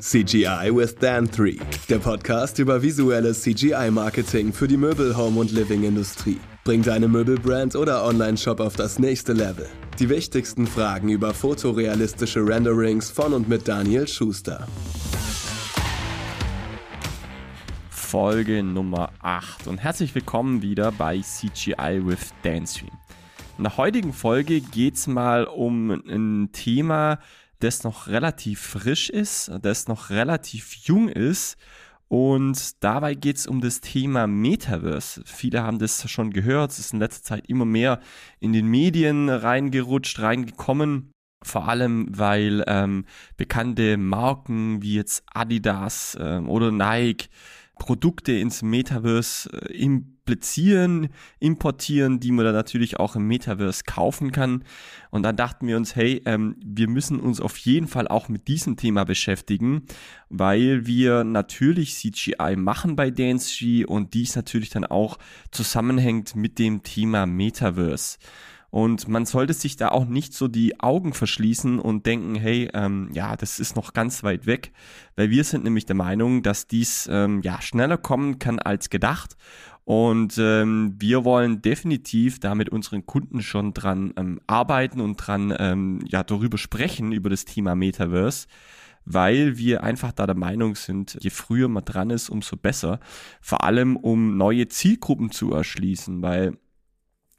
CGI with Dan 3, der Podcast über visuelles CGI-Marketing für die Möbel-, Home- und Living-Industrie. Bring deine Möbelbrand oder Online-Shop auf das nächste Level. Die wichtigsten Fragen über fotorealistische Renderings von und mit Daniel Schuster. Folge Nummer 8 und herzlich willkommen wieder bei CGI with Danstream. In der heutigen Folge geht es mal um ein Thema, das noch relativ frisch ist, das noch relativ jung ist. Und dabei geht es um das Thema Metaverse. Viele haben das schon gehört, es ist in letzter Zeit immer mehr in den Medien reingerutscht, reingekommen. Vor allem, weil ähm, bekannte Marken wie jetzt Adidas ähm, oder Nike Produkte ins Metaverse äh, implizieren, importieren, die man dann natürlich auch im Metaverse kaufen kann. Und dann dachten wir uns, hey, ähm, wir müssen uns auf jeden Fall auch mit diesem Thema beschäftigen, weil wir natürlich CGI machen bei DanceG und dies natürlich dann auch zusammenhängt mit dem Thema Metaverse. Und man sollte sich da auch nicht so die Augen verschließen und denken, hey, ähm, ja, das ist noch ganz weit weg, weil wir sind nämlich der Meinung, dass dies ähm, ja schneller kommen kann als gedacht. Und ähm, wir wollen definitiv da mit unseren Kunden schon dran ähm, arbeiten und dran ähm, ja darüber sprechen über das Thema Metaverse weil wir einfach da der Meinung sind, je früher man dran ist, umso besser. Vor allem, um neue Zielgruppen zu erschließen, weil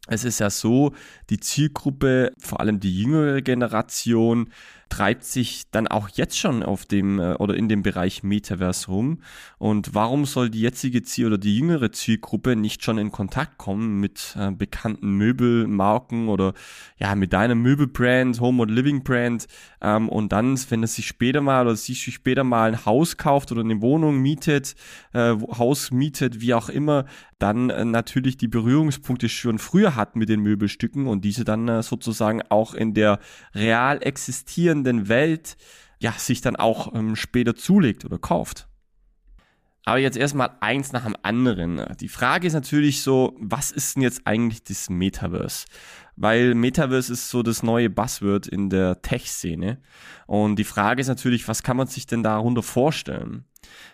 es ist ja so, die Zielgruppe, vor allem die jüngere Generation, treibt sich dann auch jetzt schon auf dem äh, oder in dem Bereich Metaverse rum. Und warum soll die jetzige Ziel oder die jüngere Zielgruppe nicht schon in Kontakt kommen mit äh, bekannten Möbelmarken oder ja mit deiner Möbelbrand, Home und Living Brand ähm, und dann, wenn es sich später mal oder sich später mal ein Haus kauft oder eine Wohnung mietet, äh, Haus mietet, wie auch immer, dann äh, natürlich die Berührungspunkte schon früher hat mit den Möbelstücken und diese dann äh, sozusagen auch in der real existierenden Welt ja sich dann auch ähm, später zulegt oder kauft. Aber jetzt erstmal eins nach dem anderen. Die Frage ist natürlich so, was ist denn jetzt eigentlich das Metaverse? Weil Metaverse ist so das neue Buzzword in der Tech-Szene. Und die Frage ist natürlich, was kann man sich denn darunter vorstellen?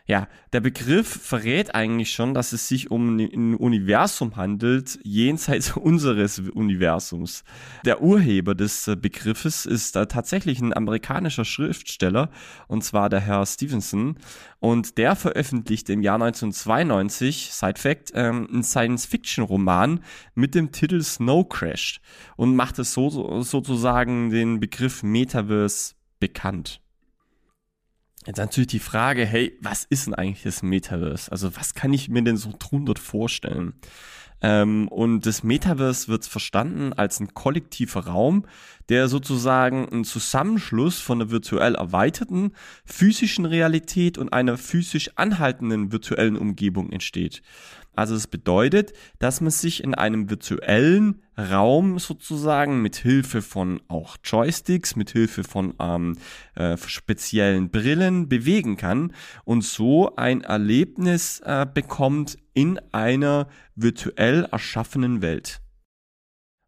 Ja, der Begriff verrät eigentlich schon, dass es sich um ein Universum handelt, jenseits unseres Universums. Der Urheber des äh, Begriffes ist äh, tatsächlich ein amerikanischer Schriftsteller, und zwar der Herr Stevenson. Und der veröffentlichte im Jahr 1992, Side Fact, ähm, einen Science-Fiction-Roman mit dem Titel Snow Crash und machte so, sozusagen den Begriff Metaverse bekannt. Jetzt natürlich die Frage, hey, was ist denn eigentlich das Metaverse? Also was kann ich mir denn so drunter vorstellen? Ähm, und das Metaverse wird verstanden als ein kollektiver Raum, der sozusagen ein Zusammenschluss von einer virtuell erweiterten physischen Realität und einer physisch anhaltenden virtuellen Umgebung entsteht. Also es bedeutet, dass man sich in einem virtuellen Raum sozusagen mit Hilfe von auch Joysticks, mit Hilfe von ähm, äh, speziellen Brillen bewegen kann und so ein Erlebnis äh, bekommt in einer virtuell erschaffenen Welt.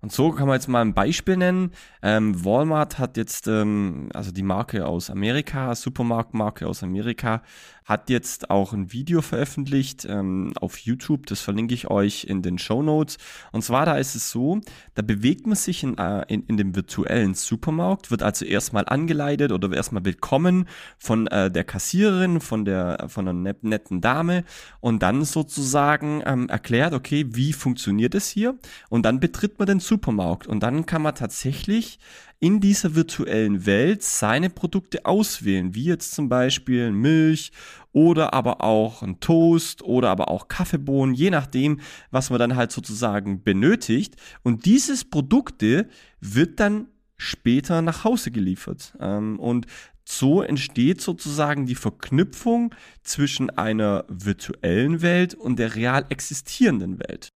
Und so kann man jetzt mal ein Beispiel nennen. Ähm, Walmart hat jetzt, ähm, also die Marke aus Amerika, Supermarktmarke aus Amerika, hat jetzt auch ein Video veröffentlicht ähm, auf YouTube, das verlinke ich euch in den Show Notes. Und zwar da ist es so, da bewegt man sich in, äh, in, in dem virtuellen Supermarkt, wird also erstmal angeleitet oder erstmal willkommen von äh, der Kassiererin, von der von einer netten Dame und dann sozusagen ähm, erklärt, okay, wie funktioniert es hier? Und dann betritt man den Supermarkt und dann kann man tatsächlich in dieser virtuellen Welt seine Produkte auswählen, wie jetzt zum Beispiel Milch oder aber auch ein Toast oder aber auch Kaffeebohnen, je nachdem, was man dann halt sozusagen benötigt. Und dieses Produkte wird dann später nach Hause geliefert. Ähm, und so entsteht sozusagen die Verknüpfung zwischen einer virtuellen Welt und der real existierenden Welt.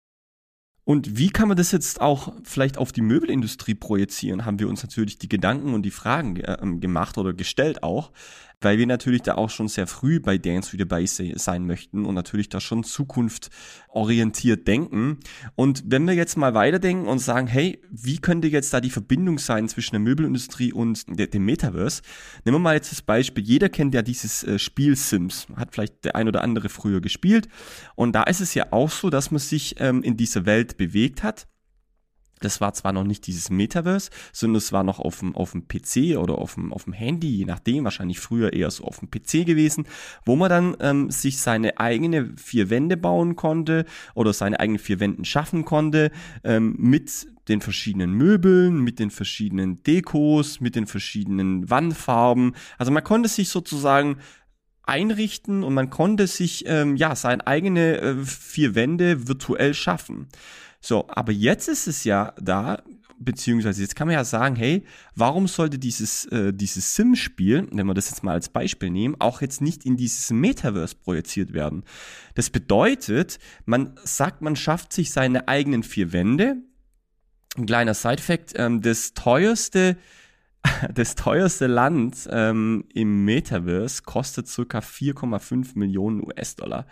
Und wie kann man das jetzt auch vielleicht auf die Möbelindustrie projizieren, haben wir uns natürlich die Gedanken und die Fragen äh, gemacht oder gestellt auch. Weil wir natürlich da auch schon sehr früh bei Dance wieder dabei sein möchten und natürlich da schon zukunftsorientiert denken. Und wenn wir jetzt mal weiterdenken und sagen, hey, wie könnte jetzt da die Verbindung sein zwischen der Möbelindustrie und dem Metaverse? Nehmen wir mal jetzt das Beispiel, jeder kennt ja dieses äh, Spiel Sims, hat vielleicht der ein oder andere früher gespielt. Und da ist es ja auch so, dass man sich ähm, in dieser Welt bewegt hat das war zwar noch nicht dieses Metaverse, sondern es war noch auf dem, auf dem PC oder auf dem, auf dem Handy, je nachdem, wahrscheinlich früher eher so auf dem PC gewesen, wo man dann ähm, sich seine eigene vier Wände bauen konnte oder seine eigenen vier Wänden schaffen konnte ähm, mit den verschiedenen Möbeln, mit den verschiedenen Dekos, mit den verschiedenen Wandfarben. Also man konnte sich sozusagen einrichten und man konnte sich ähm, ja seine eigene äh, vier Wände virtuell schaffen. So, aber jetzt ist es ja da, beziehungsweise jetzt kann man ja sagen, hey, warum sollte dieses, äh, dieses Sim-Spiel, wenn wir das jetzt mal als Beispiel nehmen, auch jetzt nicht in dieses Metaverse projiziert werden? Das bedeutet, man sagt, man schafft sich seine eigenen vier Wände. Ein kleiner Side-Fact, ähm, das teuerste das teuerste Land ähm, im Metaverse kostet circa 4,5 Millionen US-Dollar.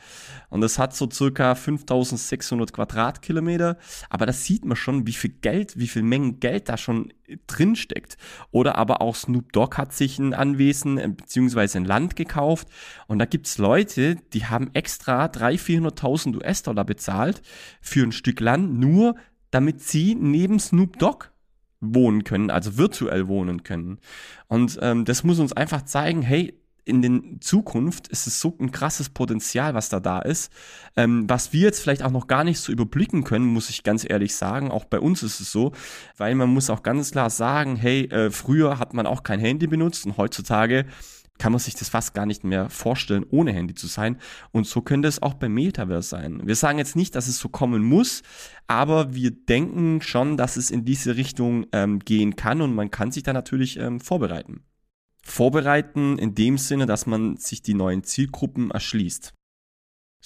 Und das hat so circa 5600 Quadratkilometer. Aber da sieht man schon, wie viel Geld, wie viel Mengen Geld da schon drin steckt. Oder aber auch Snoop Dogg hat sich ein Anwesen äh, bzw. ein Land gekauft. Und da gibt's Leute, die haben extra 300.000, 400.000 US-Dollar bezahlt für ein Stück Land, nur damit sie neben Snoop Dogg wohnen können, also virtuell wohnen können. Und ähm, das muss uns einfach zeigen, hey, in den Zukunft ist es so ein krasses Potenzial, was da da ist, ähm, was wir jetzt vielleicht auch noch gar nicht so überblicken können, muss ich ganz ehrlich sagen. Auch bei uns ist es so, weil man muss auch ganz klar sagen, hey, äh, früher hat man auch kein Handy benutzt und heutzutage kann man sich das fast gar nicht mehr vorstellen, ohne Handy zu sein. Und so könnte es auch beim Metaverse sein. Wir sagen jetzt nicht, dass es so kommen muss, aber wir denken schon, dass es in diese Richtung ähm, gehen kann und man kann sich da natürlich ähm, vorbereiten. Vorbereiten in dem Sinne, dass man sich die neuen Zielgruppen erschließt.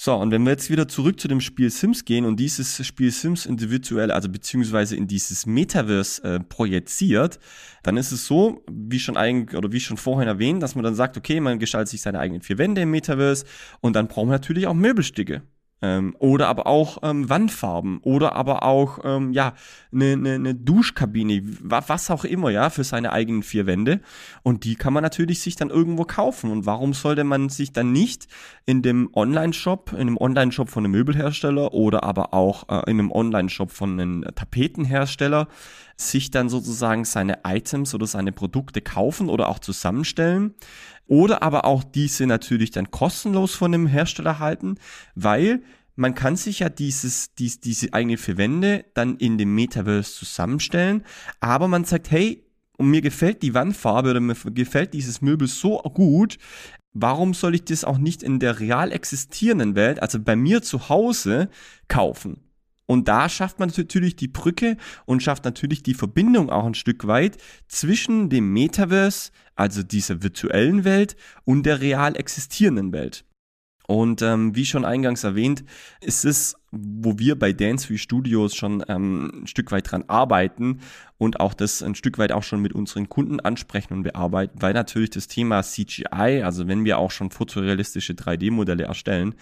So, und wenn wir jetzt wieder zurück zu dem Spiel Sims gehen und dieses Spiel Sims individuell, also beziehungsweise in dieses Metaverse äh, projiziert, dann ist es so, wie schon eigentlich, oder wie schon vorhin erwähnt, dass man dann sagt, okay, man gestaltet sich seine eigenen vier Wände im Metaverse und dann braucht man natürlich auch Möbelstücke. Ähm, oder aber auch ähm, Wandfarben oder aber auch ähm, ja eine ne, ne Duschkabine, was auch immer, ja, für seine eigenen vier Wände. Und die kann man natürlich sich dann irgendwo kaufen. Und warum sollte man sich dann nicht in dem Online-Shop, in einem Online-Shop von einem Möbelhersteller oder aber auch äh, in einem Online-Shop von einem Tapetenhersteller sich dann sozusagen seine Items oder seine Produkte kaufen oder auch zusammenstellen? Oder aber auch diese natürlich dann kostenlos von dem Hersteller halten, weil man kann sich ja dieses, dies, diese eigene Verwende dann in dem Metaverse zusammenstellen, aber man sagt, hey, und mir gefällt die Wandfarbe oder mir gefällt dieses Möbel so gut, warum soll ich das auch nicht in der real existierenden Welt, also bei mir zu Hause, kaufen? Und da schafft man natürlich die Brücke und schafft natürlich die Verbindung auch ein Stück weit zwischen dem Metaverse, also dieser virtuellen Welt, und der real existierenden Welt. Und ähm, wie schon eingangs erwähnt, ist es wo wir bei Dance Studios schon ähm, ein Stück weit dran arbeiten und auch das ein Stück weit auch schon mit unseren Kunden ansprechen und bearbeiten, weil natürlich das Thema CGI, also wenn wir auch schon fotorealistische 3D-Modelle erstellen,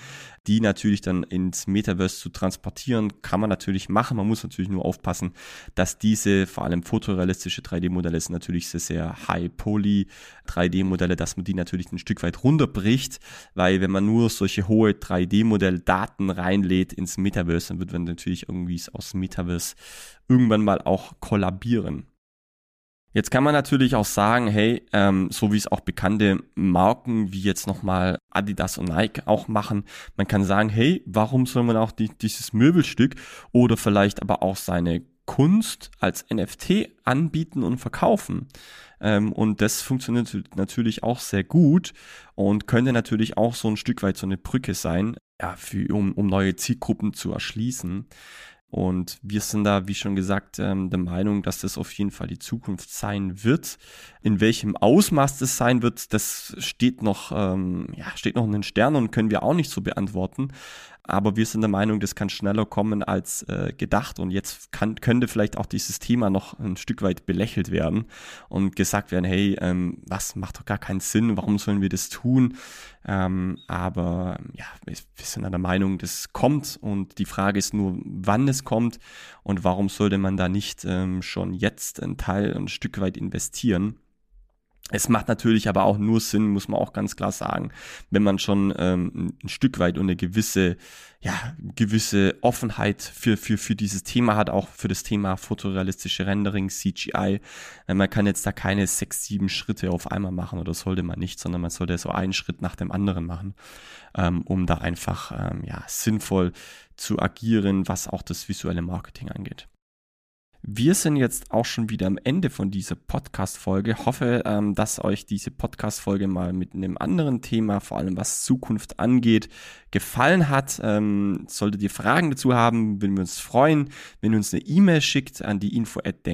die natürlich dann ins Metaverse zu transportieren, kann man natürlich machen. Man muss natürlich nur aufpassen, dass diese vor allem fotorealistische 3D-Modelle sind natürlich sehr, sehr High-Poly 3D-Modelle, dass man die natürlich ein Stück weit runterbricht, weil wenn man nur solche hohe 3D-Modell-Daten reinlädt ins Metaverse, dann wird man natürlich irgendwie aus Metaverse irgendwann mal auch kollabieren. Jetzt kann man natürlich auch sagen, hey, ähm, so wie es auch bekannte Marken wie jetzt nochmal Adidas und Nike auch machen, man kann sagen, hey, warum soll man auch die, dieses Möbelstück oder vielleicht aber auch seine Kunst als NFT anbieten und verkaufen? Ähm, und das funktioniert natürlich auch sehr gut und könnte natürlich auch so ein Stück weit so eine Brücke sein, ja, für, um, um neue Zielgruppen zu erschließen. Und wir sind da, wie schon gesagt, ähm, der Meinung, dass das auf jeden Fall die Zukunft sein wird. In welchem Ausmaß das sein wird, das steht noch, ähm, ja, steht noch in den Sternen und können wir auch nicht so beantworten. Aber wir sind der Meinung, das kann schneller kommen als äh, gedacht. Und jetzt kann, könnte vielleicht auch dieses Thema noch ein Stück weit belächelt werden und gesagt werden, hey, ähm, was macht doch gar keinen Sinn, warum sollen wir das tun? Ähm, aber ja, wir sind der Meinung, das kommt und die Frage ist nur, wann es kommt und warum sollte man da nicht ähm, schon jetzt ein Teil, ein Stück weit investieren. Es macht natürlich aber auch nur Sinn, muss man auch ganz klar sagen, wenn man schon ähm, ein Stück weit und eine gewisse, ja, gewisse Offenheit für, für, für dieses Thema hat, auch für das Thema fotorealistische Rendering, CGI. Äh, man kann jetzt da keine sechs, sieben Schritte auf einmal machen oder sollte man nicht, sondern man sollte so einen Schritt nach dem anderen machen, ähm, um da einfach ähm, ja, sinnvoll zu agieren, was auch das visuelle Marketing angeht. Wir sind jetzt auch schon wieder am Ende von dieser Podcast-Folge. Hoffe, ähm, dass euch diese Podcast-Folge mal mit einem anderen Thema, vor allem was Zukunft angeht, gefallen hat. Ähm, solltet ihr Fragen dazu haben, würden wir uns freuen, wenn ihr uns eine E-Mail schickt an die info at.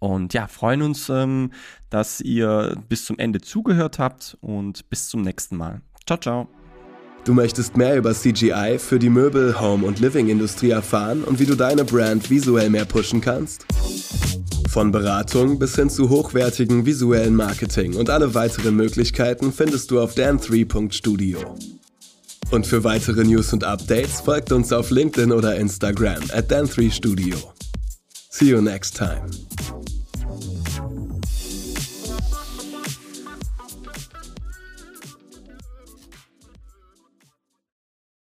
Und ja, freuen uns, ähm, dass ihr bis zum Ende zugehört habt und bis zum nächsten Mal. Ciao, ciao. Du möchtest mehr über CGI für die Möbel-, Home- und Living-Industrie erfahren und wie du deine Brand visuell mehr pushen kannst? Von Beratung bis hin zu hochwertigen visuellen Marketing und alle weiteren Möglichkeiten findest du auf dan3.studio. Und für weitere News und Updates folgt uns auf LinkedIn oder Instagram at dan3studio. See you next time.